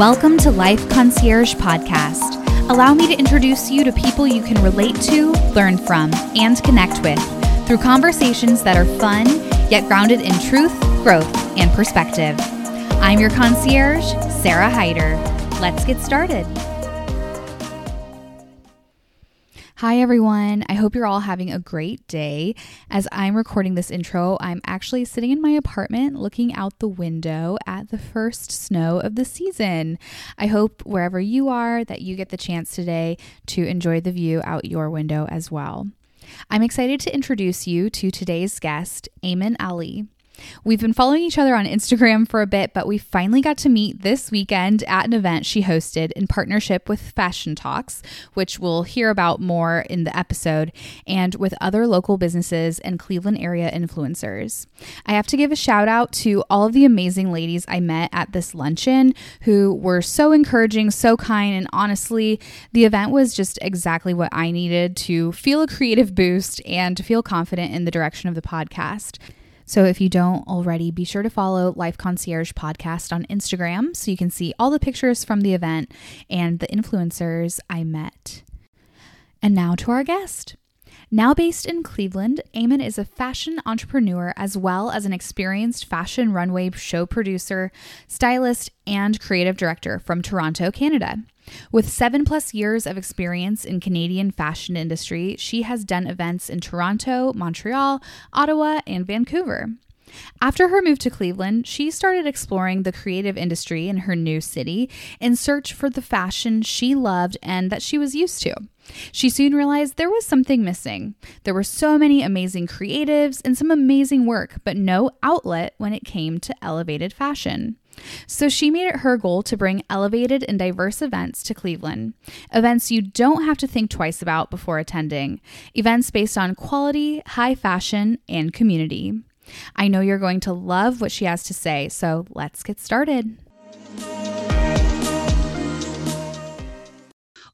Welcome to Life Concierge Podcast. Allow me to introduce you to people you can relate to, learn from, and connect with through conversations that are fun, yet grounded in truth, growth, and perspective. I'm your concierge, Sarah Hyder. Let's get started. Hi, everyone. I hope you're all having a great day. As I'm recording this intro, I'm actually sitting in my apartment looking out the window at the first snow of the season. I hope wherever you are that you get the chance today to enjoy the view out your window as well. I'm excited to introduce you to today's guest, Ayman Ali. We've been following each other on Instagram for a bit, but we finally got to meet this weekend at an event she hosted in partnership with Fashion Talks, which we'll hear about more in the episode, and with other local businesses and Cleveland area influencers. I have to give a shout out to all of the amazing ladies I met at this luncheon who were so encouraging, so kind, and honestly, the event was just exactly what I needed to feel a creative boost and to feel confident in the direction of the podcast. So if you don't already, be sure to follow Life Concierge Podcast on Instagram so you can see all the pictures from the event and the influencers I met. And now to our guest. Now based in Cleveland, Ayman is a fashion entrepreneur as well as an experienced fashion runway show producer, stylist, and creative director from Toronto, Canada. With seven plus years of experience in Canadian fashion industry, she has done events in Toronto, Montreal, Ottawa, and Vancouver. After her move to Cleveland, she started exploring the creative industry in her new city in search for the fashion she loved and that she was used to. She soon realized there was something missing. There were so many amazing creatives and some amazing work, but no outlet when it came to elevated fashion. So she made it her goal to bring elevated and diverse events to Cleveland. Events you don't have to think twice about before attending. Events based on quality, high fashion, and community. I know you're going to love what she has to say, so let's get started.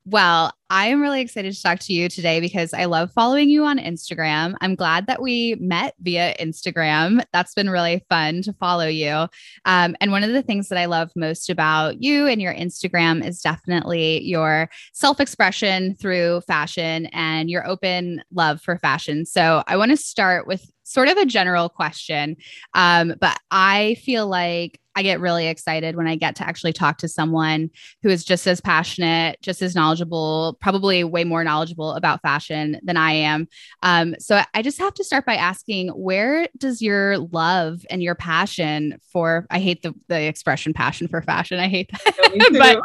Well, I am really excited to talk to you today because I love following you on Instagram. I'm glad that we met via Instagram. That's been really fun to follow you. Um, and one of the things that I love most about you and your Instagram is definitely your self expression through fashion and your open love for fashion. So I want to start with sort of a general question. Um, but I feel like I get really excited when I get to actually talk to someone who is just as passionate, just as knowledgeable, probably way more knowledgeable about fashion than I am. Um, so I just have to start by asking where does your love and your passion for, I hate the, the expression passion for fashion. I hate that. but,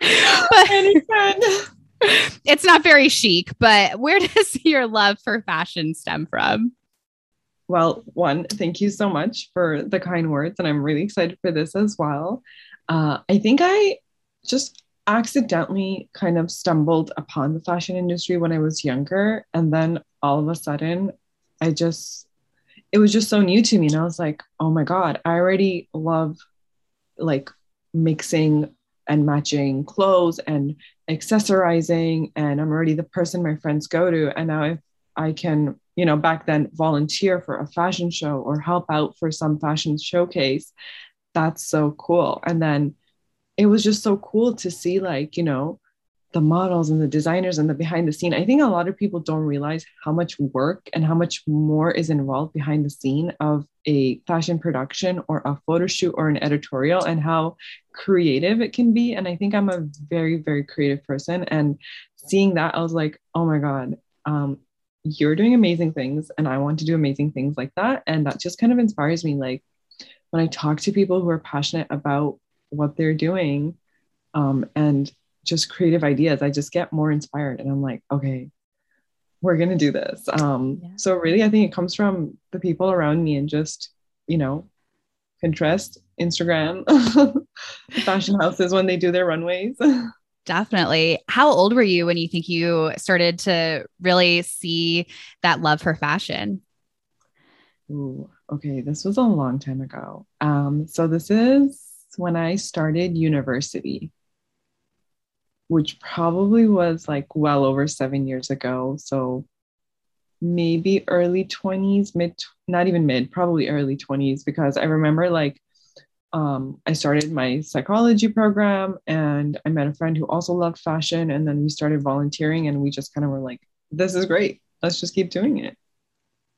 but it's not very chic, but where does your love for fashion stem from? Well, one, thank you so much for the kind words. And I'm really excited for this as well. Uh, I think I just accidentally kind of stumbled upon the fashion industry when I was younger. And then all of a sudden, I just, it was just so new to me. And I was like, oh my God, I already love like mixing and matching clothes and accessorizing. And I'm already the person my friends go to. And now if I can you know, back then volunteer for a fashion show or help out for some fashion showcase. That's so cool. And then it was just so cool to see, like, you know, the models and the designers and the behind the scene. I think a lot of people don't realize how much work and how much more is involved behind the scene of a fashion production or a photo shoot or an editorial and how creative it can be. And I think I'm a very, very creative person. And seeing that, I was like, oh my God, um, you're doing amazing things and I want to do amazing things like that. And that just kind of inspires me. Like when I talk to people who are passionate about what they're doing um, and just creative ideas, I just get more inspired. And I'm like, okay, we're going to do this. Um, yeah. So, really, I think it comes from the people around me and just, you know, Pinterest, Instagram, fashion houses when they do their runways. Definitely. How old were you when you think you started to really see that love for fashion? Ooh, okay. This was a long time ago. Um, so this is when I started university, which probably was like well over seven years ago. So maybe early 20s, mid, not even mid, probably early 20s, because I remember like um, I started my psychology program and I met a friend who also loved fashion. And then we started volunteering and we just kind of were like, this is great. Let's just keep doing it.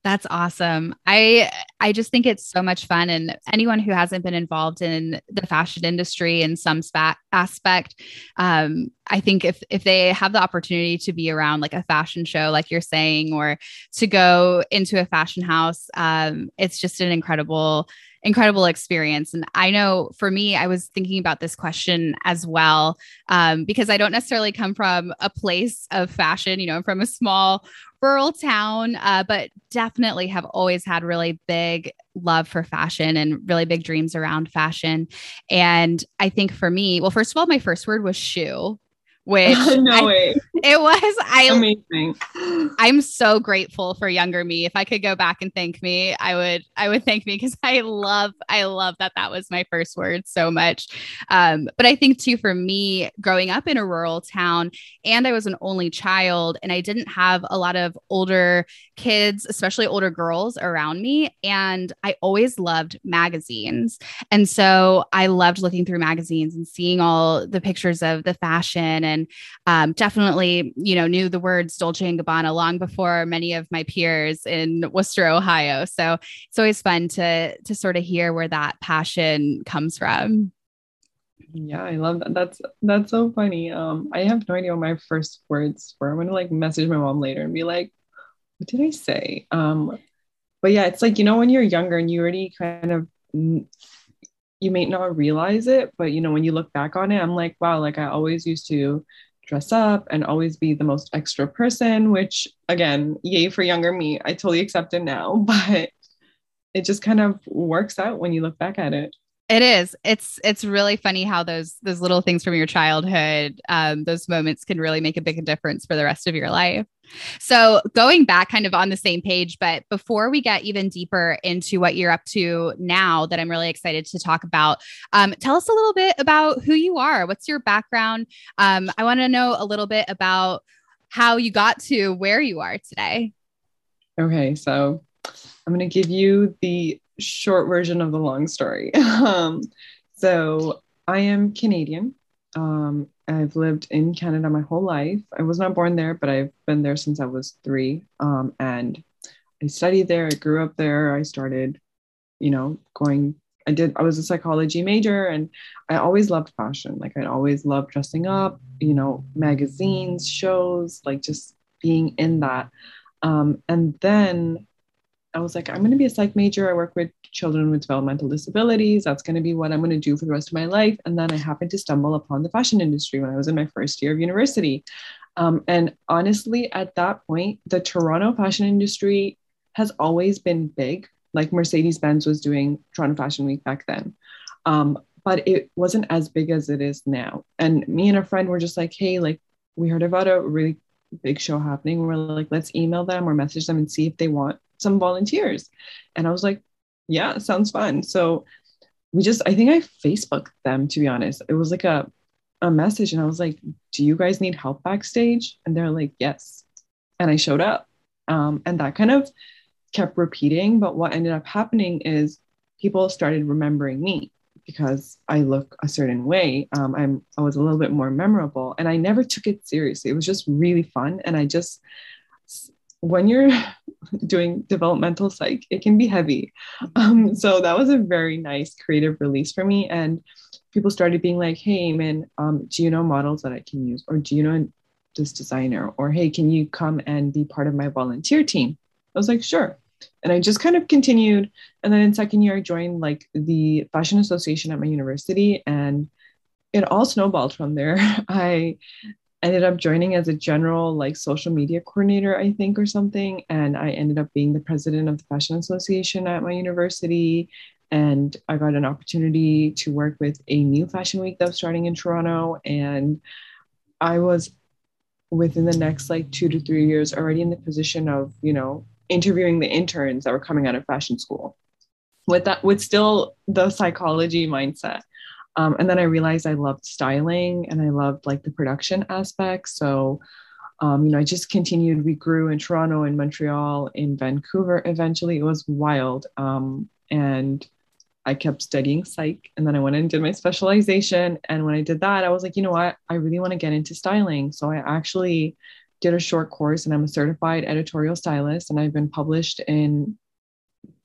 That's awesome. I I just think it's so much fun and anyone who hasn't been involved in the fashion industry in some spa- aspect um, I think if if they have the opportunity to be around like a fashion show like you're saying or to go into a fashion house um, it's just an incredible incredible experience. And I know for me, I was thinking about this question as well, um, because I don't necessarily come from a place of fashion, you know, I'm from a small rural town, uh, but definitely have always had really big love for fashion and really big dreams around fashion. And I think for me, well, first of all, my first word was shoe which no I, way. It was I amazing. I'm so grateful for younger me. If I could go back and thank me, I would I would thank me because I love I love that that was my first word so much. Um, but I think too for me growing up in a rural town and I was an only child and I didn't have a lot of older kids, especially older girls around me and I always loved magazines. And so I loved looking through magazines and seeing all the pictures of the fashion and um, definitely, you know, knew the words Dolce and Gabbana long before many of my peers in Wooster, Ohio. So it's always fun to to sort of hear where that passion comes from. Yeah, I love that. That's that's so funny. Um, I have no idea what my first words were. I'm gonna like message my mom later and be like, "What did I say?" Um, but yeah, it's like you know when you're younger and you already kind of you may not realize it, but you know, when you look back on it, I'm like, wow, like I always used to dress up and always be the most extra person, which again, yay for younger me. I totally accept it now, but it just kind of works out when you look back at it. It is. It's it's really funny how those those little things from your childhood, um, those moments can really make a big difference for the rest of your life. So going back kind of on the same page, but before we get even deeper into what you're up to now that I'm really excited to talk about, um, tell us a little bit about who you are. What's your background? Um, I want to know a little bit about how you got to where you are today. Okay, so I'm going to give you the short version of the long story. um, so I am Canadian. Um, I've lived in Canada my whole life. I was not born there, but I've been there since I was three. Um, and I studied there. I grew up there. I started, you know, going. I did. I was a psychology major, and I always loved fashion. Like I always loved dressing up. You know, magazines, shows, like just being in that. Um, and then I was like, I'm going to be a psych major. I work with children with developmental disabilities. That's going to be what I'm going to do for the rest of my life. And then I happened to stumble upon the fashion industry when I was in my first year of university. Um, and honestly, at that point, the Toronto fashion industry has always been big. Like Mercedes Benz was doing Toronto Fashion Week back then. Um, but it wasn't as big as it is now. And me and a friend were just like, hey, like, we heard about a really big show happening. We're like, let's email them or message them and see if they want some volunteers. And I was like, yeah, sounds fun. So we just, I think I Facebooked them to be honest. It was like a, a message and I was like, do you guys need help backstage? And they're like, yes. And I showed up. Um, and that kind of kept repeating. But what ended up happening is people started remembering me because I look a certain way. Um, I'm I was a little bit more memorable, and I never took it seriously. It was just really fun, and I just when you're doing developmental psych, it can be heavy. Um, so that was a very nice creative release for me. And people started being like, hey, man, um, do you know models that I can use? Or do you know this designer? Or hey, can you come and be part of my volunteer team? I was like, sure. And I just kind of continued. And then in second year, I joined like the fashion association at my university and it all snowballed from there. I ended up joining as a general like social media coordinator i think or something and i ended up being the president of the fashion association at my university and i got an opportunity to work with a new fashion week that was starting in toronto and i was within the next like two to three years already in the position of you know interviewing the interns that were coming out of fashion school. With that with still the psychology mindset um, and then I realized I loved styling and I loved like the production aspect. So, um, you know, I just continued. We grew in Toronto, in Montreal, in Vancouver. Eventually, it was wild. Um, and I kept studying psych and then I went and did my specialization. And when I did that, I was like, you know what? I really want to get into styling. So I actually did a short course and I'm a certified editorial stylist and I've been published in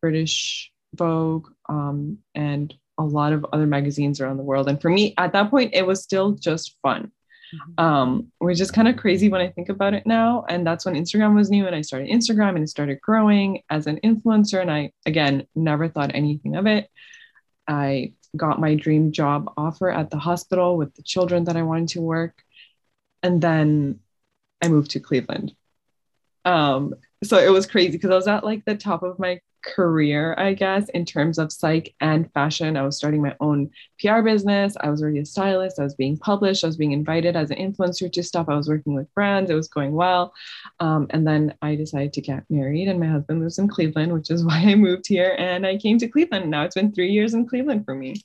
British Vogue um, and a lot of other magazines around the world. And for me, at that point, it was still just fun. Mm-hmm. Um, which is kind of crazy when I think about it now. And that's when Instagram was new and I started Instagram and it started growing as an influencer. And I, again, never thought anything of it. I got my dream job offer at the hospital with the children that I wanted to work. And then I moved to Cleveland. Um, so it was crazy because I was at like the top of my career, I guess, in terms of psych and fashion. I was starting my own PR business. I was already a stylist. I was being published. I was being invited as an influencer to stuff. I was working with brands. It was going well. Um, and then I decided to get married, and my husband lives in Cleveland, which is why I moved here. And I came to Cleveland. Now it's been three years in Cleveland for me.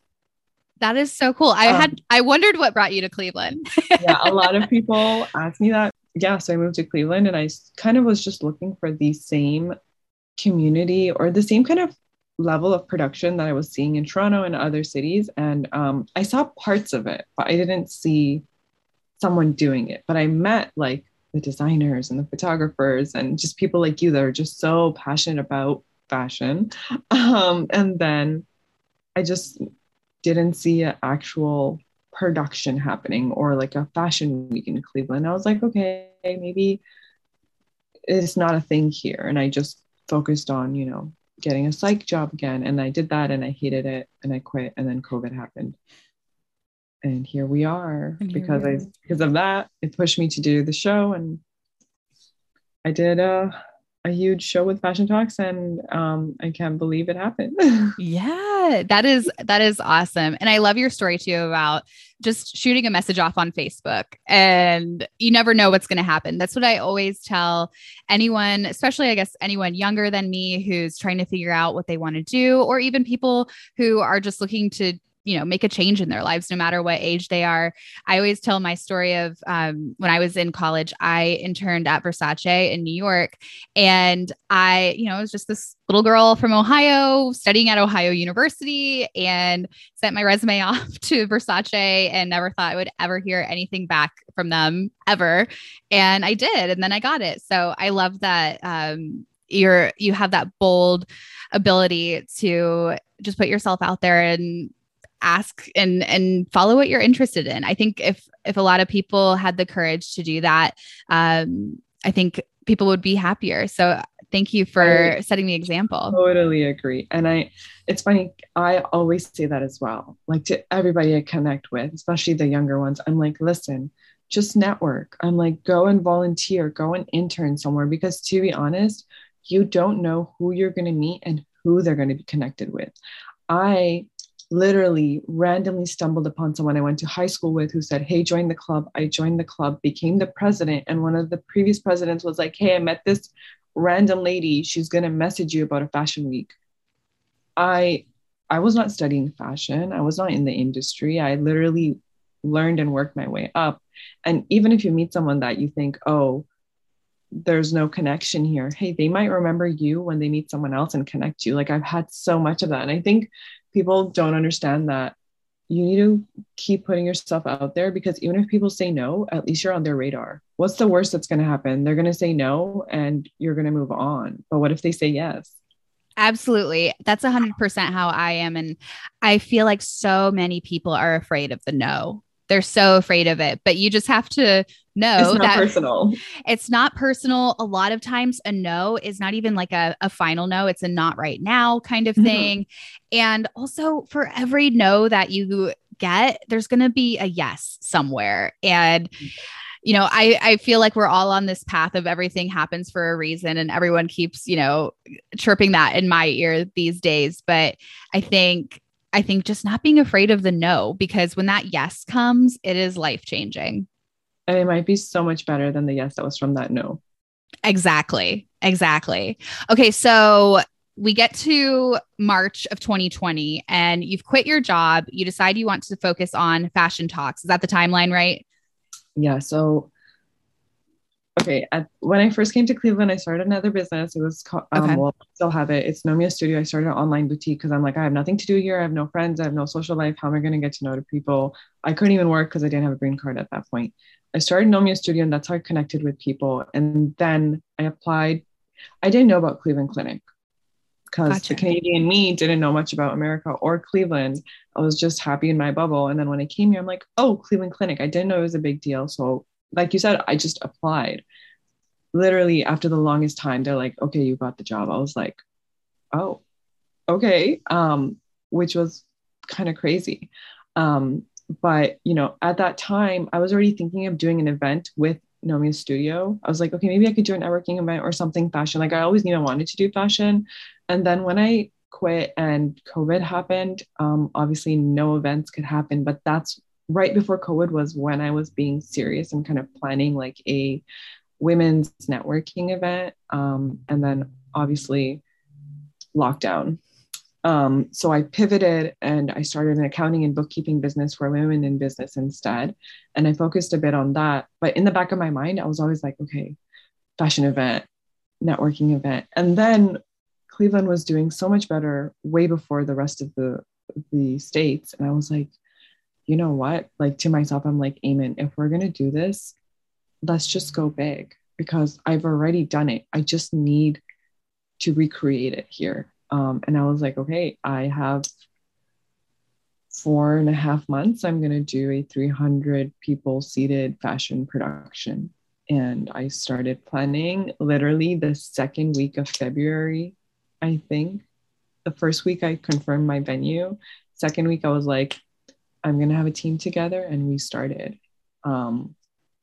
That is so cool. I um, had I wondered what brought you to Cleveland. yeah, a lot of people ask me that. Yeah, so I moved to Cleveland and I kind of was just looking for the same community or the same kind of level of production that I was seeing in Toronto and other cities. And um, I saw parts of it, but I didn't see someone doing it. But I met like the designers and the photographers and just people like you that are just so passionate about fashion. Um, and then I just didn't see an actual production happening or like a fashion week in Cleveland. I was like, okay, maybe it's not a thing here. And I just focused on, you know, getting a psych job again. And I did that and I hated it and I quit. And then COVID happened. And here we are here because we are. I because of that, it pushed me to do the show. And I did a a huge show with Fashion Talks, and um, I can't believe it happened. yeah, that is that is awesome, and I love your story too about just shooting a message off on Facebook, and you never know what's going to happen. That's what I always tell anyone, especially I guess anyone younger than me who's trying to figure out what they want to do, or even people who are just looking to you know make a change in their lives no matter what age they are. I always tell my story of um, when i was in college i interned at versace in new york and i you know I was just this little girl from ohio studying at ohio university and sent my resume off to versace and never thought i would ever hear anything back from them ever. And i did and then i got it. So i love that um, you're you have that bold ability to just put yourself out there and ask and and follow what you're interested in. I think if if a lot of people had the courage to do that, um, I think people would be happier. So thank you for I setting the example. Totally agree. And I it's funny, I always say that as well. Like to everybody I connect with, especially the younger ones, I'm like, listen, just network. I'm like, go and volunteer, go and intern somewhere because to be honest, you don't know who you're going to meet and who they're going to be connected with. I literally randomly stumbled upon someone I went to high school with who said, Hey, join the club. I joined the club, became the president. And one of the previous presidents was like, Hey, I met this random lady. She's going to message you about a fashion week. I I was not studying fashion. I was not in the industry. I literally learned and worked my way up. And even if you meet someone that you think, oh, there's no connection here. Hey, they might remember you when they meet someone else and connect you. Like I've had so much of that. And I think people don't understand that you need to keep putting yourself out there because even if people say no, at least you're on their radar. What's the worst that's going to happen? They're going to say no and you're going to move on. But what if they say yes? Absolutely. That's 100% how I am. And I feel like so many people are afraid of the no. They're so afraid of it, but you just have to know that personal. It's not personal. A lot of times, a no is not even like a, a final no, it's a not right now kind of mm-hmm. thing. Mm-hmm. And also, for every no that you get, there's going to be a yes somewhere. And you know, I, I feel like we're all on this path of everything happens for a reason and everyone keeps, you know, chirping that in my ear these days. But I think I think just not being afraid of the no, because when that yes comes, it is life changing. And it might be so much better than the yes that was from that no. Exactly. Exactly. Okay. So we get to March of 2020 and you've quit your job. You decide you want to focus on fashion talks. Is that the timeline, right? Yeah. So okay. At, when I first came to Cleveland, I started another business. It was called, um, okay. well, I still have it. It's Nomia Studio. I started an online boutique because I'm like, I have nothing to do here. I have no friends. I have no social life. How am I going to get to know the people? I couldn't even work because I didn't have a green card at that point. I started Nomia Studio, and that's how I connected with people. And then I applied. I didn't know about Cleveland Clinic because gotcha. the Canadian me didn't know much about America or Cleveland. I was just happy in my bubble. And then when I came here, I'm like, oh, Cleveland Clinic. I didn't know it was a big deal. So, like you said, I just applied. Literally, after the longest time, they're like, okay, you got the job. I was like, oh, okay. Um, which was kind of crazy. Um, but you know, at that time, I was already thinking of doing an event with Nomia Studio. I was like, okay, maybe I could do a networking event or something fashion. Like I always knew I wanted to do fashion. And then when I quit and COVID happened, um, obviously no events could happen. But that's right before COVID was when I was being serious and kind of planning like a women's networking event. Um, and then obviously lockdown um, so I pivoted and I started an accounting and bookkeeping business for women in business instead. And I focused a bit on that. But in the back of my mind, I was always like, okay, fashion event, networking event. And then Cleveland was doing so much better way before the rest of the the states. And I was like, you know what? Like to myself, I'm like, Ayman, if we're gonna do this, let's just go big because I've already done it. I just need to recreate it here um, and I was like, okay, I have four and a half months. I'm going to do a 300 people seated fashion production. And I started planning literally the second week of February, I think. The first week I confirmed my venue. Second week, I was like, I'm going to have a team together. And we started. Um,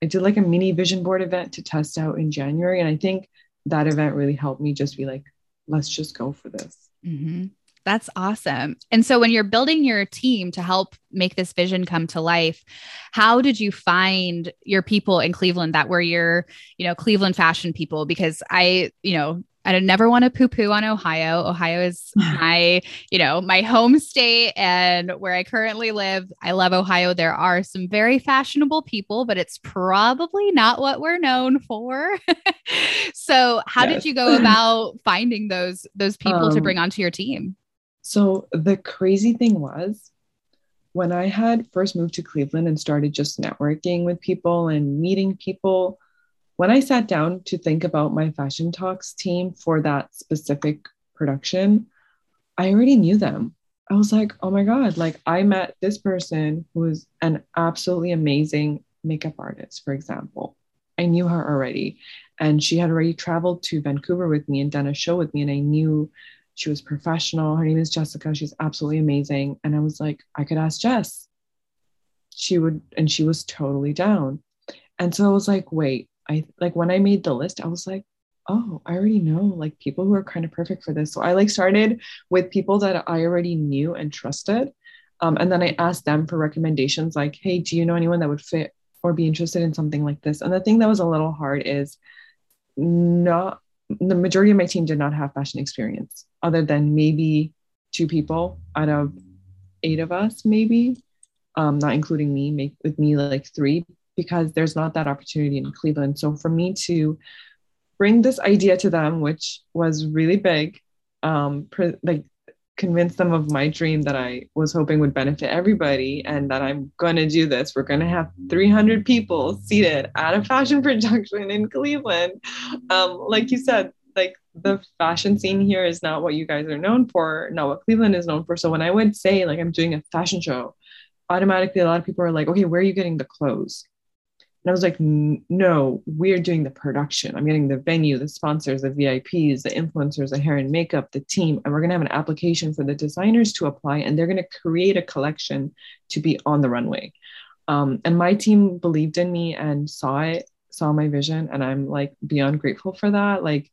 I did like a mini vision board event to test out in January. And I think that event really helped me just be like, let's just go for this. Mm-hmm. That's awesome. And so when you're building your team to help make this vision come to life, how did you find your people in Cleveland that were your, you know, Cleveland fashion people? Because I, you know, I don't never want to poo poo on Ohio. Ohio is my, you know, my home state and where I currently live. I love Ohio. There are some very fashionable people, but it's probably not what we're known for. so, how yes. did you go about finding those those people um, to bring onto your team? So, the crazy thing was when I had first moved to Cleveland and started just networking with people and meeting people, when I sat down to think about my fashion talks team for that specific production, I already knew them. I was like, oh my God, like I met this person who is an absolutely amazing makeup artist, for example. I knew her already. And she had already traveled to Vancouver with me and done a show with me. And I knew she was professional. Her name is Jessica. She's absolutely amazing. And I was like, I could ask Jess. She would, and she was totally down. And so I was like, wait, I like when I made the list, I was like, oh, I already know like people who are kind of perfect for this. So I like started with people that I already knew and trusted. Um, and then I asked them for recommendations like, hey, do you know anyone that would fit or be interested in something like this? And the thing that was a little hard is not the majority of my team did not have fashion experience other than maybe two people out of eight of us, maybe, um, not including me, make with me like three because there's not that opportunity in Cleveland. So for me to bring this idea to them, which was really big, um, pre- like convince them of my dream that I was hoping would benefit everybody and that I'm going to do this. We're going to have 300 people seated at a fashion production in Cleveland. Um, like you said, like the fashion scene here is not what you guys are known for, not what Cleveland is known for. So when I would say like I'm doing a fashion show, automatically a lot of people are like, okay, where are you getting the clothes? And I was like, no, we're doing the production. I'm getting the venue, the sponsors, the VIPs, the influencers, the hair and makeup, the team. And we're going to have an application for the designers to apply, and they're going to create a collection to be on the runway. Um, and my team believed in me and saw it, saw my vision. And I'm like beyond grateful for that. Like,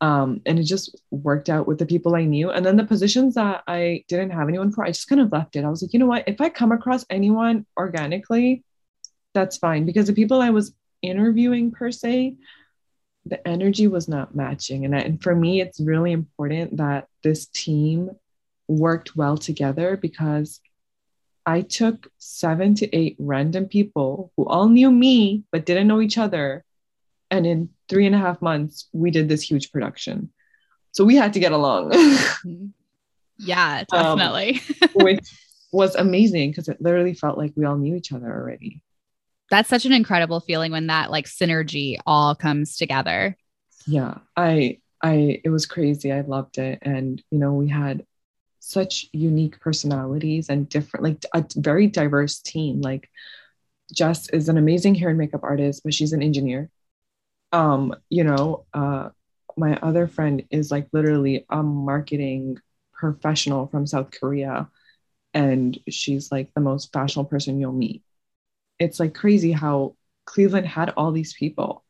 um, and it just worked out with the people I knew. And then the positions that I didn't have anyone for, I just kind of left it. I was like, you know what? If I come across anyone organically, that's fine because the people I was interviewing per se, the energy was not matching. And, I, and for me, it's really important that this team worked well together because I took seven to eight random people who all knew me but didn't know each other And in three and a half months, we did this huge production. So we had to get along. yeah, definitely. um, which was amazing because it literally felt like we all knew each other already. That's such an incredible feeling when that like synergy all comes together. Yeah, I I it was crazy. I loved it and you know, we had such unique personalities and different like a very diverse team. Like Jess is an amazing hair and makeup artist, but she's an engineer. Um, you know, uh my other friend is like literally a marketing professional from South Korea and she's like the most fashionable person you'll meet. It's like crazy how Cleveland had all these people.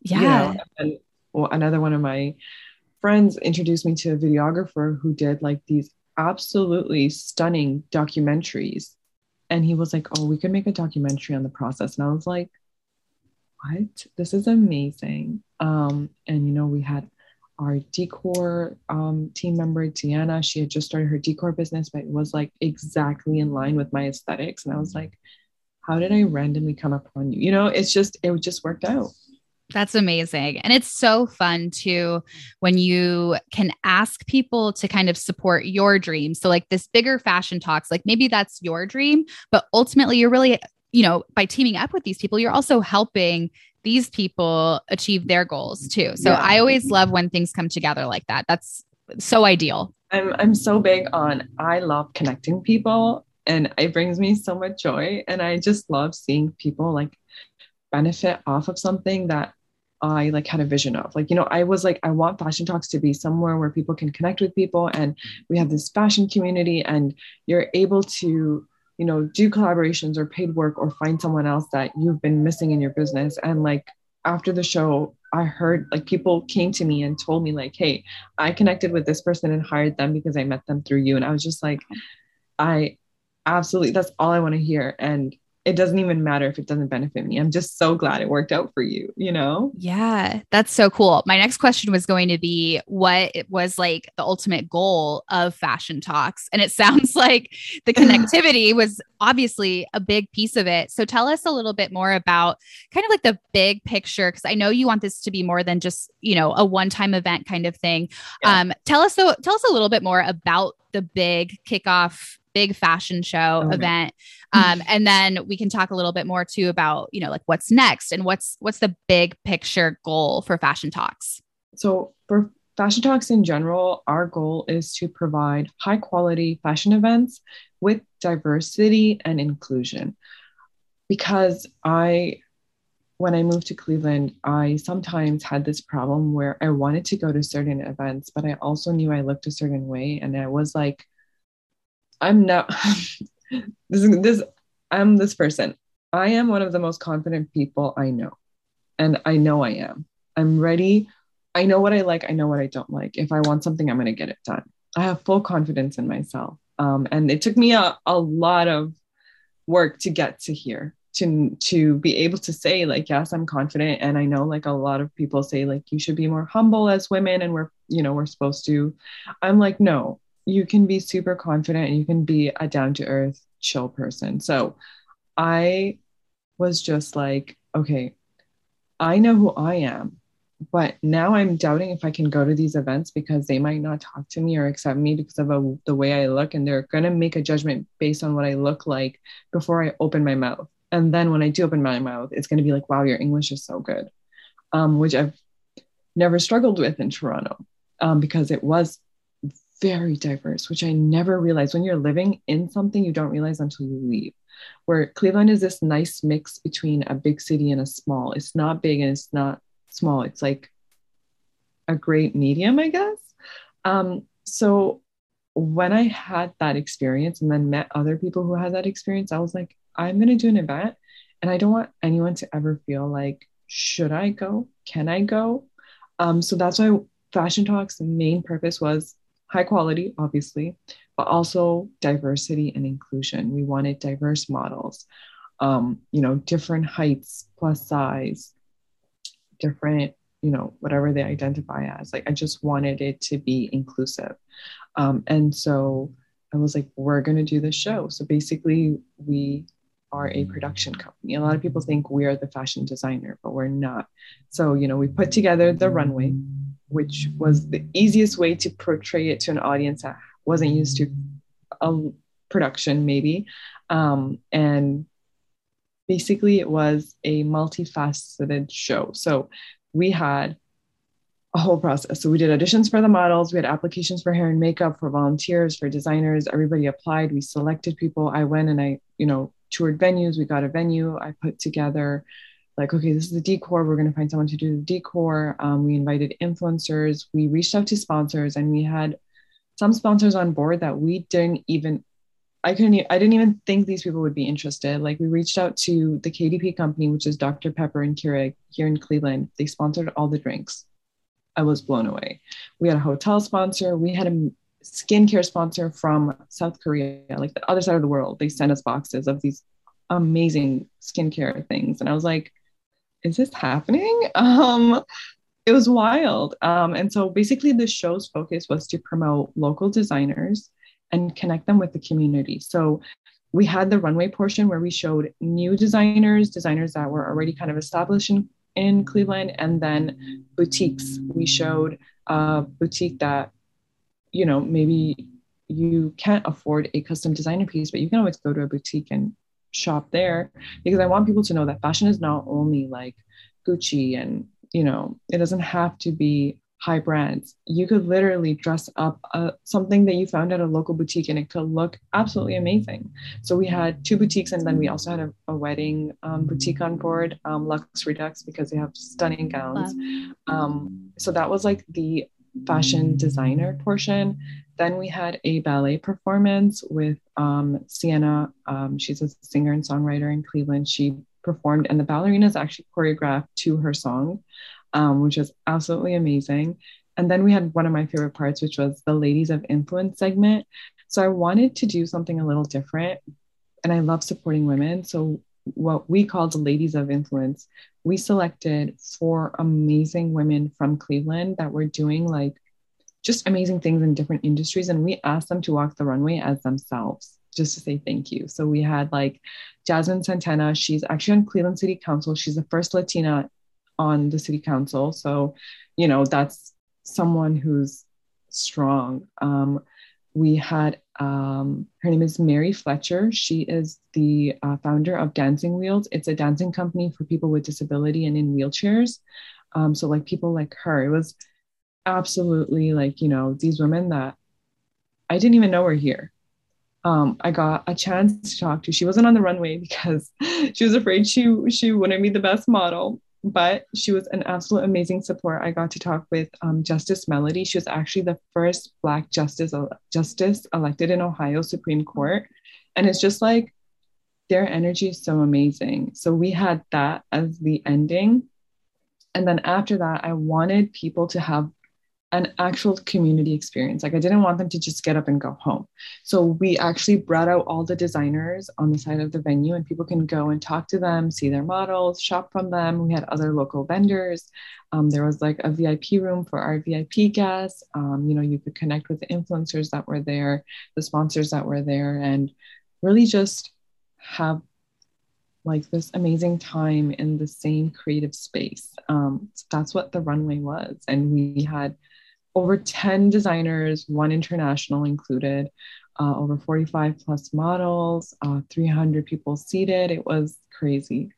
Yeah. You know? And well, another one of my friends introduced me to a videographer who did like these absolutely stunning documentaries. And he was like, Oh, we could make a documentary on the process. And I was like, What? This is amazing. Um, and you know, we had our decor um, team member, Tiana, she had just started her decor business, but it was like exactly in line with my aesthetics. And I was like, how did I randomly come upon you? You know, it's just, it just worked out. That's amazing. And it's so fun too when you can ask people to kind of support your dreams. So, like this bigger fashion talks, like maybe that's your dream, but ultimately you're really, you know, by teaming up with these people, you're also helping these people achieve their goals too. So yeah. I always love when things come together like that. That's so ideal. I'm I'm so big on I love connecting people and it brings me so much joy. And I just love seeing people like benefit off of something that I like had a vision of. Like, you know, I was like, I want fashion talks to be somewhere where people can connect with people and we have this fashion community and you're able to you know do collaborations or paid work or find someone else that you've been missing in your business. And like after the show i heard like people came to me and told me like hey i connected with this person and hired them because i met them through you. And i was just like i absolutely that's all i want to hear and it doesn't even matter if it doesn't benefit me. I'm just so glad it worked out for you, you know? Yeah, that's so cool. My next question was going to be what it was like the ultimate goal of fashion talks. And it sounds like the connectivity was obviously a big piece of it. So tell us a little bit more about kind of like the big picture because I know you want this to be more than just, you know, a one-time event kind of thing. Yeah. Um tell us so tell us a little bit more about the big kickoff big fashion show okay. event um, and then we can talk a little bit more too about you know like what's next and what's what's the big picture goal for fashion talks so for fashion talks in general our goal is to provide high quality fashion events with diversity and inclusion because i when I moved to Cleveland, I sometimes had this problem where I wanted to go to certain events, but I also knew I looked a certain way. And I was like, I'm not this this I'm this person. I am one of the most confident people I know. And I know I am. I'm ready. I know what I like. I know what I don't like. If I want something, I'm going to get it done. I have full confidence in myself. Um, and it took me a, a lot of work to get to here to to be able to say like yes i'm confident and i know like a lot of people say like you should be more humble as women and we're you know we're supposed to i'm like no you can be super confident and you can be a down to earth, chill person. So I was just like, okay, I know who I am, but now I'm doubting if I can go to these events because they might not talk to me or accept me because of a, the way I look. And they're going to make a judgment based on what I look like before I open my mouth. And then when I do open my mouth, it's going to be like, wow, your English is so good, um, which I've never struggled with in Toronto um, because it was very diverse, which I never realized. When you're living in something, you don't realize until you leave. Where Cleveland is this nice mix between a big city and a small. It's not big and it's not small. It's like a great medium, I guess. Um, so when I had that experience and then met other people who had that experience, I was like, I'm going to do an event and I don't want anyone to ever feel like, should I go? Can I go? Um, so that's why Fashion Talks' main purpose was high quality, obviously, but also diversity and inclusion. We wanted diverse models, um, you know, different heights, plus size, different, you know, whatever they identify as. Like, I just wanted it to be inclusive. Um, and so I was like, we're going to do this show. So basically, we are a production company. A lot of people think we are the fashion designer, but we're not. So, you know, we put together the runway, which was the easiest way to portray it to an audience that wasn't used to a production, maybe. Um, and basically, it was a multifaceted show. So, we had a whole process. So we did auditions for the models, we had applications for hair and makeup, for volunteers, for designers. Everybody applied. We selected people. I went and I, you know, toured venues. We got a venue. I put together like, okay, this is the decor. We're going to find someone to do the decor. Um, we invited influencers. We reached out to sponsors, and we had some sponsors on board that we didn't even. I couldn't. I didn't even think these people would be interested. Like we reached out to the KDP company, which is Dr Pepper and Keurig here in Cleveland. They sponsored all the drinks I was blown away. We had a hotel sponsor, we had a skincare sponsor from South Korea, like the other side of the world. They sent us boxes of these amazing skincare things. And I was like, is this happening? Um, it was wild. Um, and so basically, the show's focus was to promote local designers and connect them with the community. So we had the runway portion where we showed new designers, designers that were already kind of established in in Cleveland, and then boutiques. We showed a boutique that, you know, maybe you can't afford a custom designer piece, but you can always go to a boutique and shop there because I want people to know that fashion is not only like Gucci and, you know, it doesn't have to be high brands. You could literally dress up uh, something that you found at a local boutique and it could look absolutely amazing. So we had two boutiques and then we also had a, a wedding um, boutique on board, um, Lux Redux, because they have stunning gowns. Um, so that was like the fashion designer portion. Then we had a ballet performance with um, Sienna. Um, she's a singer and songwriter in Cleveland. She performed and the ballerinas actually choreographed to her song um, which was absolutely amazing. And then we had one of my favorite parts, which was the Ladies of Influence segment. So I wanted to do something a little different. And I love supporting women. So, what we called the Ladies of Influence, we selected four amazing women from Cleveland that were doing like just amazing things in different industries. And we asked them to walk the runway as themselves just to say thank you. So we had like Jasmine Santana. She's actually on Cleveland City Council. She's the first Latina on the city council. So, you know, that's someone who's strong. Um, we had um, her name is Mary Fletcher. She is the uh, founder of Dancing Wheels. It's a dancing company for people with disability and in wheelchairs. Um, so, like people like her, it was absolutely like, you know, these women that I didn't even know were here. Um, I got a chance to talk to. She wasn't on the runway because she was afraid she she wouldn't be the best model but she was an absolute amazing support. I got to talk with um, Justice Melody. She was actually the first Black justice justice elected in Ohio Supreme Court, and it's just like their energy is so amazing. So we had that as the ending, and then after that, I wanted people to have an actual community experience. Like I didn't want them to just get up and go home. So we actually brought out all the designers on the side of the venue and people can go and talk to them, see their models, shop from them. We had other local vendors. Um, there was like a VIP room for our VIP guests. Um, you know, you could connect with the influencers that were there, the sponsors that were there, and really just have like this amazing time in the same creative space. Um, so that's what the runway was. And we had over 10 designers, one international included, uh, over 45 plus models, uh, 300 people seated. It was crazy.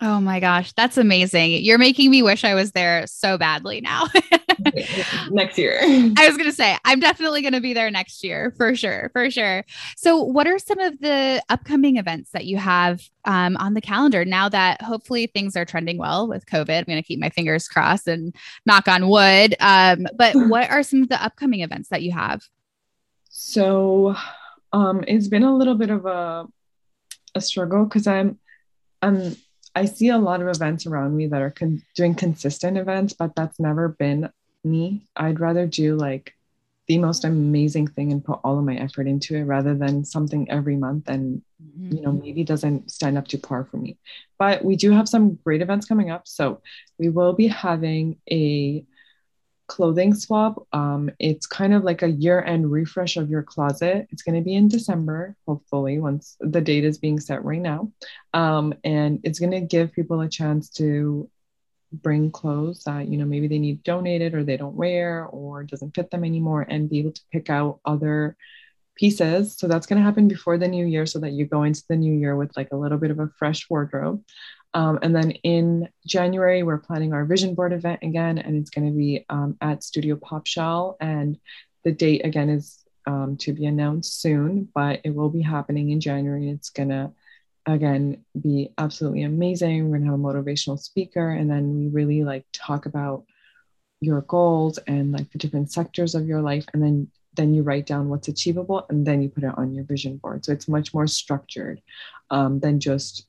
Oh my gosh, that's amazing. You're making me wish I was there so badly now. next year. I was going to say, I'm definitely going to be there next year for sure. For sure. So, what are some of the upcoming events that you have um, on the calendar now that hopefully things are trending well with COVID? I'm going to keep my fingers crossed and knock on wood. Um, but what are some of the upcoming events that you have? So, um, it's been a little bit of a, a struggle because I'm, I'm, I see a lot of events around me that are con- doing consistent events, but that's never been me. I'd rather do like the most amazing thing and put all of my effort into it rather than something every month and mm-hmm. you know maybe doesn't stand up to par for me. But we do have some great events coming up. So we will be having a clothing swap. Um, it's kind of like a year end refresh of your closet. It's going to be in December, hopefully, once the date is being set right now. Um, and it's going to give people a chance to bring clothes that, you know, maybe they need donated or they don't wear or doesn't fit them anymore and be able to pick out other pieces. So that's going to happen before the new year so that you go into the new year with like a little bit of a fresh wardrobe. Um, and then in January, we're planning our vision board event again, and it's going to be um, at Studio Pop Shell. And the date again is um, to be announced soon, but it will be happening in January. It's going to again be absolutely amazing. We're going to have a motivational speaker, and then we really like talk about your goals and like the different sectors of your life, and then then you write down what's achievable, and then you put it on your vision board. So it's much more structured um, than just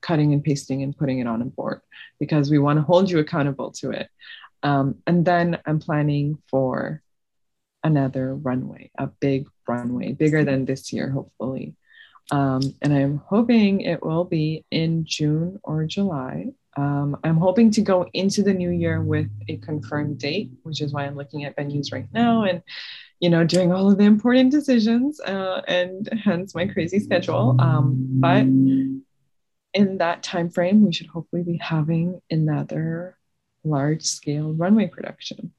cutting and pasting and putting it on a board because we want to hold you accountable to it. Um, and then I'm planning for another runway, a big runway, bigger than this year, hopefully. Um, and I'm hoping it will be in June or July. Um, I'm hoping to go into the new year with a confirmed date, which is why I'm looking at venues right now and, you know, doing all of the important decisions, uh, and hence my crazy schedule. Um, but in that time frame, we should hopefully be having another large scale runway production.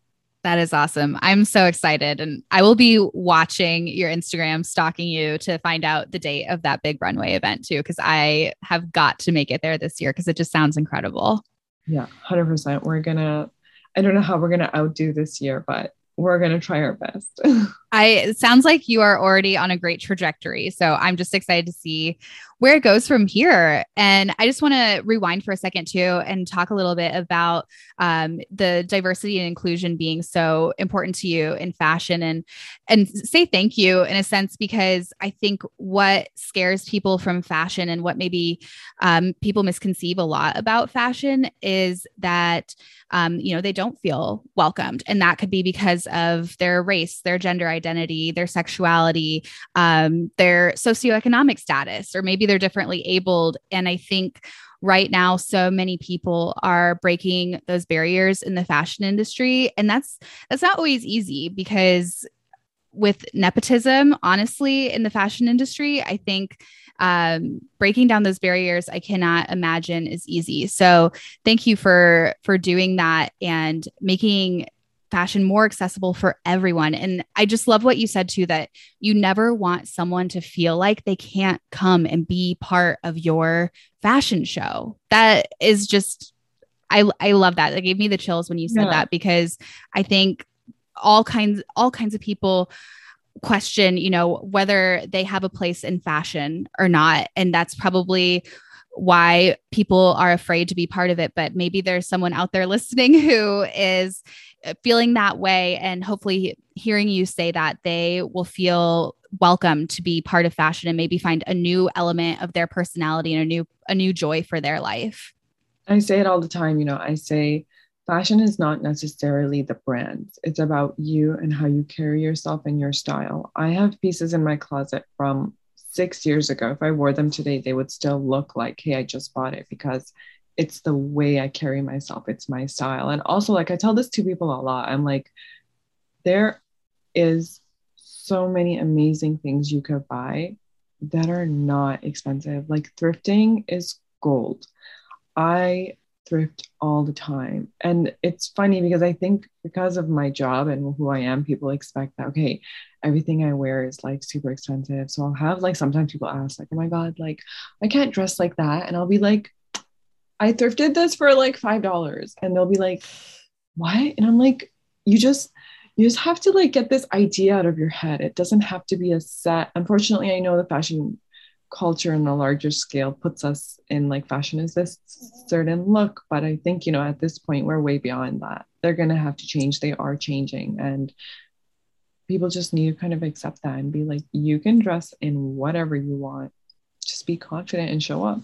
That is awesome. I'm so excited. And I will be watching your Instagram, stalking you to find out the date of that big runway event too, because I have got to make it there this year because it just sounds incredible. Yeah, 100%. We're going to, I don't know how we're going to outdo this year, but we're going to try our best. I it sounds like you are already on a great trajectory. So I'm just excited to see where it goes from here. And I just want to rewind for a second too and talk a little bit about um, the diversity and inclusion being so important to you in fashion and and say thank you in a sense because I think what scares people from fashion and what maybe um, people misconceive a lot about fashion is that um, you know they don't feel welcomed, and that could be because of their race, their gender identity, their sexuality, um, their socioeconomic status, or maybe they're differently abled. And I think right now so many people are breaking those barriers in the fashion industry and that's that's not always easy because with nepotism honestly in the fashion industry i think um, breaking down those barriers i cannot imagine is easy so thank you for for doing that and making fashion more accessible for everyone. And I just love what you said too that you never want someone to feel like they can't come and be part of your fashion show. That is just I I love that. It gave me the chills when you said yeah. that because I think all kinds all kinds of people question, you know, whether they have a place in fashion or not. And that's probably why people are afraid to be part of it but maybe there's someone out there listening who is Uh, feeling that way and hopefully hearing you say that they will feel welcome to be part of fashion and maybe find a new element of their personality and a new a new joy for their life. I say it all the time, you know, I say fashion is not necessarily the brand. It's about you and how you carry yourself and your style. I have pieces in my closet from 6 years ago. If I wore them today, they would still look like, "Hey, I just bought it" because it's the way I carry myself. It's my style. And also, like, I tell this to people a lot. I'm like, there is so many amazing things you could buy that are not expensive. Like, thrifting is gold. I thrift all the time. And it's funny because I think because of my job and who I am, people expect that, okay, everything I wear is like super expensive. So I'll have like sometimes people ask, like, oh my God, like, I can't dress like that. And I'll be like, I thrifted this for like five dollars, and they'll be like, "What?" And I'm like, "You just." You just have to like get this idea out of your head. It doesn't have to be a set. Unfortunately, I know the fashion culture on a larger scale puts us in like fashion is this certain look but i think you know at this point we're way beyond that they're going to have to change they are changing and people just need to kind of accept that and be like you can dress in whatever you want just be confident and show up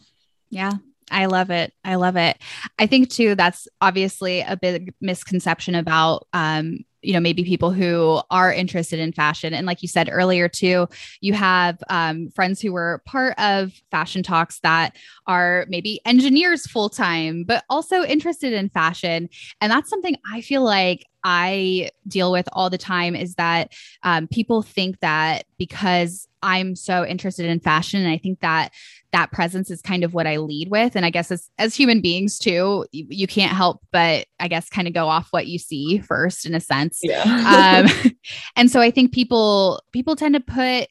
yeah I love it. I love it. I think too that's obviously a big misconception about um, you know maybe people who are interested in fashion and like you said earlier too you have um, friends who were part of fashion talks that are maybe engineers full time but also interested in fashion and that's something i feel like I deal with all the time is that um, people think that because I'm so interested in fashion, and I think that that presence is kind of what I lead with. And I guess as, as human beings too, you, you can't help but I guess kind of go off what you see first in a sense. Yeah. um, and so I think people people tend to put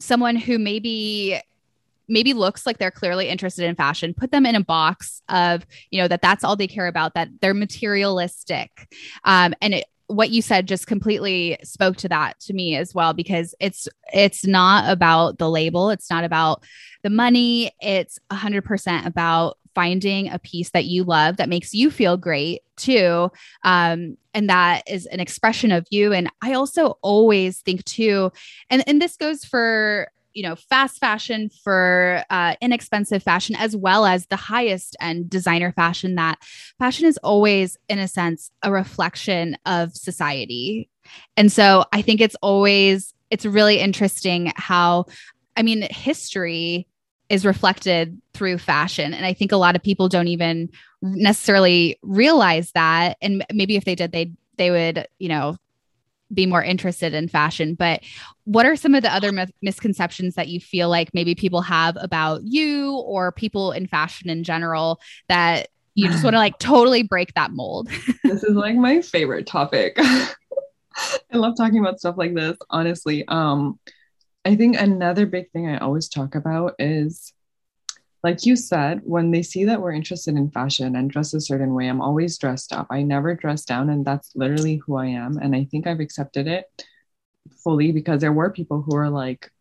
someone who maybe maybe looks like they're clearly interested in fashion put them in a box of you know that that's all they care about that they're materialistic um, and it, what you said just completely spoke to that to me as well because it's it's not about the label it's not about the money it's 100% about finding a piece that you love that makes you feel great too. Um, and that is an expression of you. And i also always think too and and this goes for you know fast fashion for uh, inexpensive fashion as well as the highest end designer fashion that fashion is always in a sense a reflection of society. And so i think it's always it's really interesting how i mean history is reflected through fashion and i think a lot of people don't even necessarily realize that and maybe if they did they they would you know be more interested in fashion. But what are some of the other misconceptions that you feel like maybe people have about you or people in fashion in general that you just want to like totally break that mold? this is like my favorite topic. I love talking about stuff like this, honestly. Um, I think another big thing I always talk about is like you said, when they see that we're interested in fashion and dress a certain way, I'm always dressed up. I never dress down, and that's literally who I am. And I think I've accepted it fully because there were people who are like,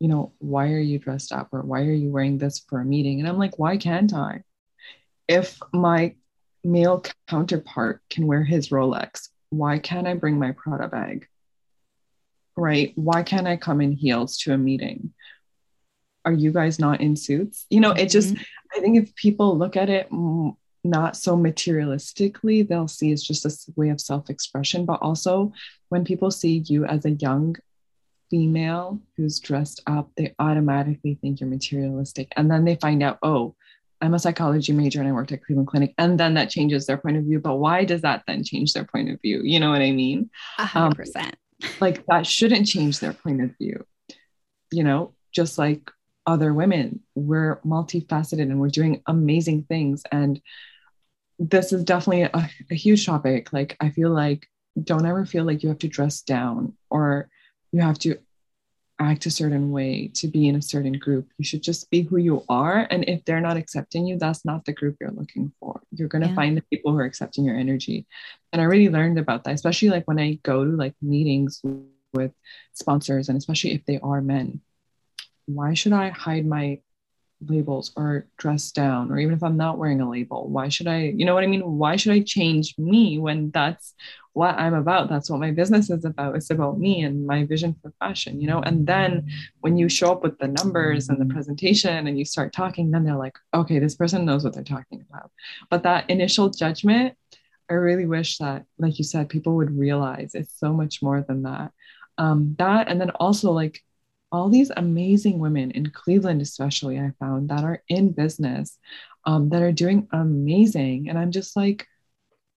you know, why are you dressed up or why are you wearing this for a meeting? And I'm like, why can't I? If my male counterpart can wear his Rolex, why can't I bring my Prada bag? Right? Why can't I come in heels to a meeting? are you guys not in suits? You know, it just, mm-hmm. I think if people look at it not so materialistically, they'll see it's just a way of self expression. But also, when people see you as a young female who's dressed up, they automatically think you're materialistic. And then they find out, oh, I'm a psychology major and I worked at Cleveland Clinic. And then that changes their point of view. But why does that then change their point of view? You know what I mean? A hundred percent. Like that shouldn't change their point of view. You know, just like other women. We're multifaceted and we're doing amazing things. And this is definitely a, a, huge topic. Like, I feel like don't ever feel like you have to dress down or you have to act a certain way to be in a certain group. You should just be who you are. And if they're not accepting you, that's not the group you're looking for. You're going to yeah. find the people who are accepting your energy. And I really learned about that, especially like when I go to like meetings with sponsors and especially if they are men why should I hide my labels or dress down or even if I'm not wearing a label why should I you know what I mean? Why should I change me when that's what I'm about? That's what my business is about. It's about me and my vision for fashion you know? And then when you show up with the numbers and the presentation and you start talking then they're like okay this person knows what they're talking about. But that initial judgment I really wish that like you said people would realize it's so much more than that. Um that and then also like all these amazing women in Cleveland, especially, I found that are in business um, that are doing amazing. And I'm just like,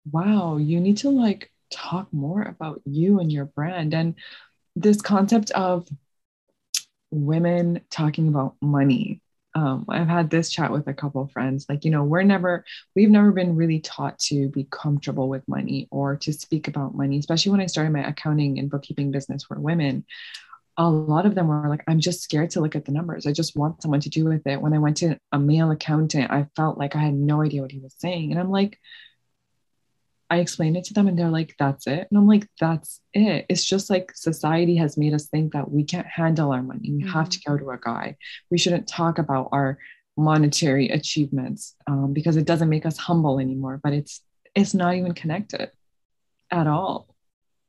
wow, you need to like talk more about you and your brand. And this concept of women talking about money. Um, I've had this chat with a couple of friends. Like, you know, we're never, we've never been really taught to be comfortable with money or to speak about money, especially when I started my accounting and bookkeeping business for women a lot of them were like, I'm just scared to look at the numbers. I just want someone to do with it. When I went to a male accountant, I felt like I had no idea what he was saying. And I'm like, I explained it to them and they're like, that's it. And I'm like, that's it. It's just like society has made us think that we can't handle our money. We mm-hmm. have to go to a guy. We shouldn't talk about our monetary achievements um, because it doesn't make us humble anymore. But it's it's not even connected at all,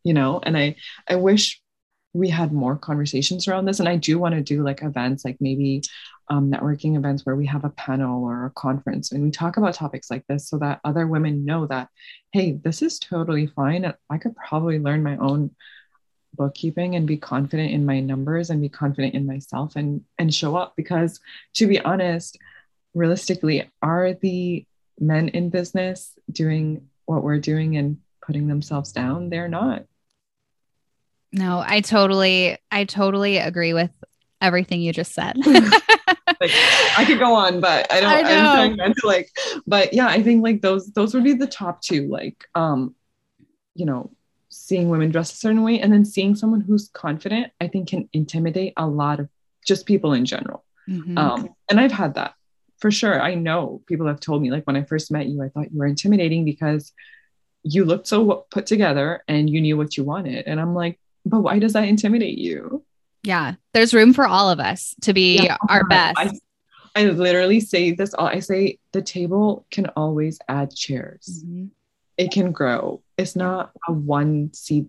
you know. And I I wish we had more conversations around this. And i do want to do like events like maybe um, networking events where we have a panel or a conference and we talk about topics like this so that other women know that hey this is totally fine. I could probably learn my own bookkeeping and be confident in my numbers and be confident in myself and and show up because to be honest realistically are the men in business doing what we're doing and putting themselves down, they're not. No, I totally, I totally agree with everything you just said. like I could go on, but I don't. I am trying to like, but yeah, I think like those those would be the top two. Like, um, you know, seeing women dress a certain way, and then seeing someone who's confident, I think can intimidate a lot of just people in general. Mm-hmm. Um, and I've had that for sure. I know people have told me like when I first met you, I thought you were intimidating because you looked so put together and you knew what you wanted, and I'm like, but why does that intimidate you? Yeah, there's room for all of us to be yeah, our best. I, I, literally say this all I say the table can always add chairs. Mm-hmm. It can grow. It's not a one seat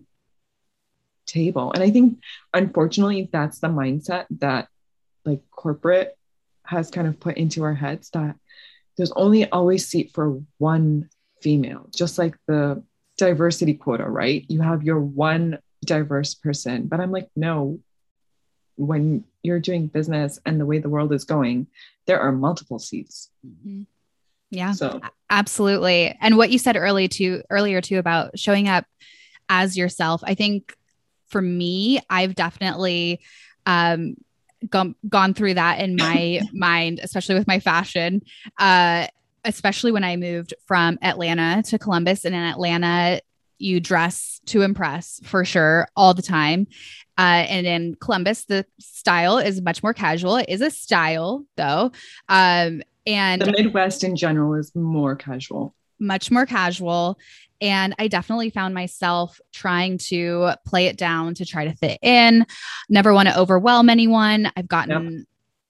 table. And I think unfortunately that's the mindset that like corporate has kind of put into our heads that there's only always seat for one female, just like the diversity quota, right? You have your one diverse person. But I'm like, no, when you're doing business and the way the world is going, there are multiple seats. Mm-hmm. Yeah. So absolutely. And what you said earlier to earlier too about showing up as yourself. I think for me, I've definitely um gone gone through that in my mind, especially with my fashion. Uh especially when I moved from Atlanta to Columbus and in Atlanta you dress to impress for sure all the time. Uh, and in Columbus, the style is much more casual. It is a style though. Um, and the Midwest in general is more casual, much more casual. And I definitely found myself trying to play it down to try to fit in, never want to overwhelm anyone. I've gotten yep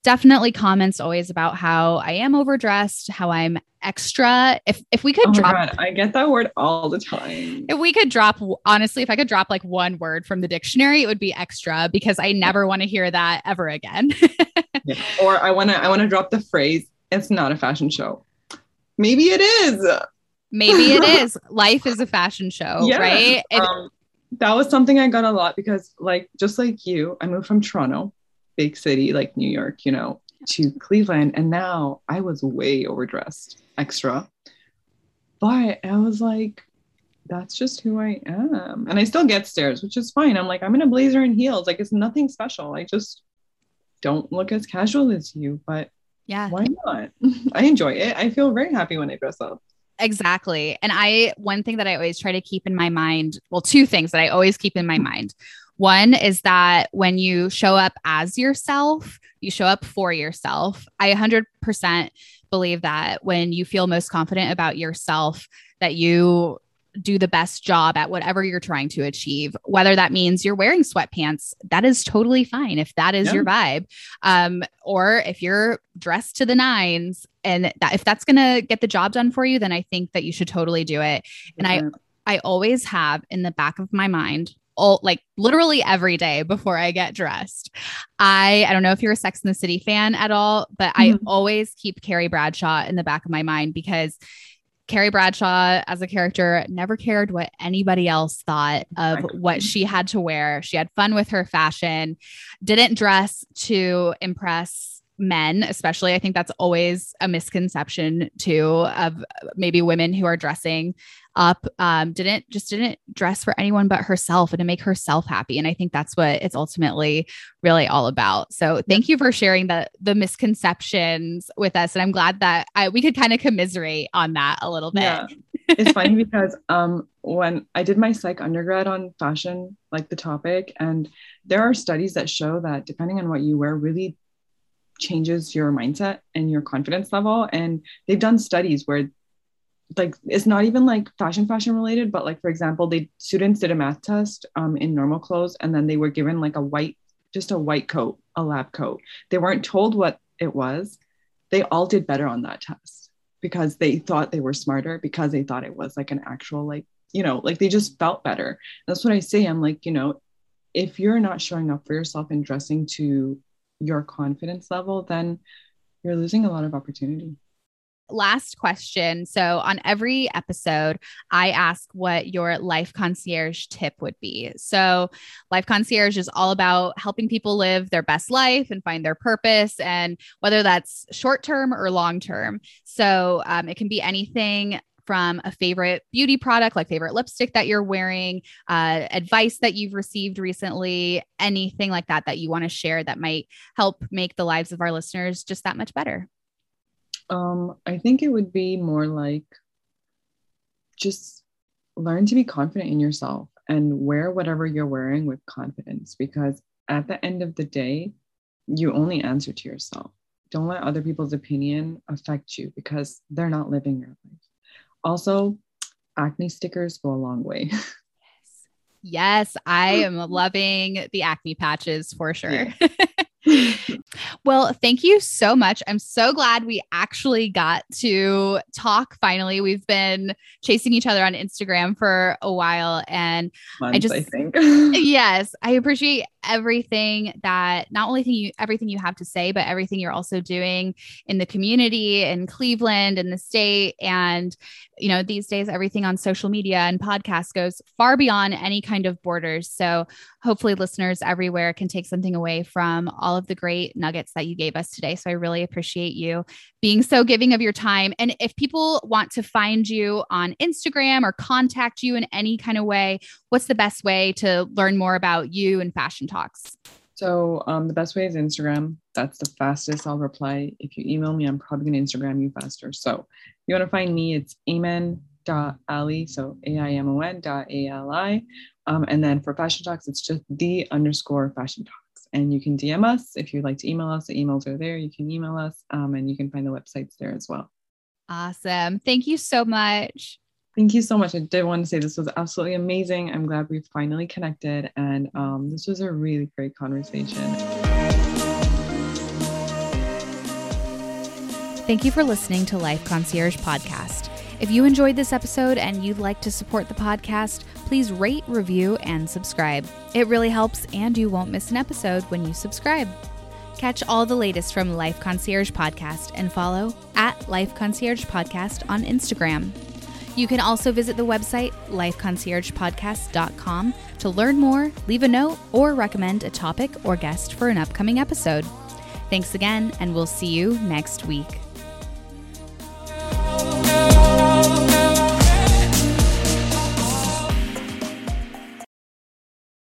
definitely comments always about how I am overdressed, how I'm extra. If if we could oh drop God, I get that word all the time. If we could drop honestly, if I could drop like one word from the dictionary, it would be extra because I never want to hear that ever again. yeah. Or I want to I want to drop the phrase it's not a fashion show. Maybe it is. Maybe it is. Life is a fashion show, yes. right? Um, that was something I got a lot because like just like you, I moved from Toronto big city like New York, you know, to Cleveland. And now I was way overdressed, extra. But I was like, that's just who I am. And I still get stares, which is fine. I'm like, I'm in a blazer and heels. Like, it's nothing special. I just don't look as casual as you, but yeah, why not? I enjoy it. I feel very happy when I dress up. Exactly. And I, one thing that I always try to keep in my mind, well, two things that I always keep in my mind. One is that when you show up as yourself, you show up for yourself. I 100% believe that when you feel most confident about yourself, that you do the best job at whatever you're trying to achieve whether that means you're wearing sweatpants that is totally fine if that is yeah. your vibe um, or if you're dressed to the nines and that if that's going to get the job done for you then i think that you should totally do it and i i always have in the back of my mind all like literally every day before I get dressed. I I don't know if you're a Sex in the City fan at all, but mm-hmm. I always keep Carrie Bradshaw in the back of my mind because Carrie Bradshaw as a character never cared what anybody else thought of what she had to wear. She had fun with her fashion, didn't dress to impress men especially i think that's always a misconception too of maybe women who are dressing up um, didn't just didn't dress for anyone but herself and to make herself happy. And i think that's what it's ultimately really all about. So thank you for sharing the the misconceptions with us. And i'm glad that I, we could kind of commiserate on that a little bit. Yeah. it's funny because um, when i did my psych undergrad on fashion like the topic and there are studies that show that depending on what you wear really changes your mindset and your confidence level. And they've done studies where like it's not even like fashion fashion related but like for example they students did a math test um, in normal clothes and then they were given like a white just a white coat a lab coat. They weren't told what it was. They all did better on that test because they thought they were smarter because they thought it was like an actual like you know like they just felt better. That's what i say. I'm like you know if you're not showing up for yourself and dressing to your confidence level, then you're losing a lot of opportunity. Last question. So, on every episode, I ask what your life concierge tip would be. So, life concierge is all about helping people live their best life and find their purpose, and whether that's short term or long term. So, um, it can be anything from a favorite beauty product, like favorite lipstick that you're wearing, uh, advice that you've received recently, anything like that that you want to share that might help make the lives of our listeners just that much better? Um, I think it would be more like just learn to be confident in yourself and wear whatever you're wearing with confidence because at the end of the day, you only answer to yourself. Don't let other people's opinion affect you because they're not living your life. Also, acne stickers go a long way. Yes, I am loving the acne patches for sure. Yeah. well, thank you so much. I'm so glad we actually got to talk finally. We've been chasing each other on Instagram for a while and Months, I just I think. yes, I appreciate everything that not only you everything you have to say, but everything you're also doing in the community in Cleveland in the state. And you know, these days everything on social media and podcasts goes far beyond any kind of borders. So hopefully listeners everywhere can take something away from all of the great nuggets that you gave us today. So I really appreciate you being so giving of your time. And if people want to find you on Instagram or contact you in any kind of way, what's the best way to learn more about you and Fashion Talks? So um, the best way is Instagram. That's the fastest I'll reply. If you email me, I'm probably going to Instagram you faster. So you want to find me, it's aimon.ali. So A-I-M-O-N dot A-L-I. Um, and then for Fashion Talks, it's just the underscore Fashion Talks and you can DM us if you'd like to email us. The emails are there. You can email us um, and you can find the websites there as well. Awesome. Thank you so much. Thank you so much. I did want to say this was absolutely amazing. I'm glad we finally connected, and um, this was a really great conversation. Thank you for listening to Life Concierge Podcast. If you enjoyed this episode and you'd like to support the podcast, please rate, review, and subscribe. It really helps, and you won't miss an episode when you subscribe. Catch all the latest from Life Concierge Podcast and follow at Life Concierge Podcast on Instagram. You can also visit the website lifeconciergepodcast.com to learn more, leave a note, or recommend a topic or guest for an upcoming episode. Thanks again, and we'll see you next week.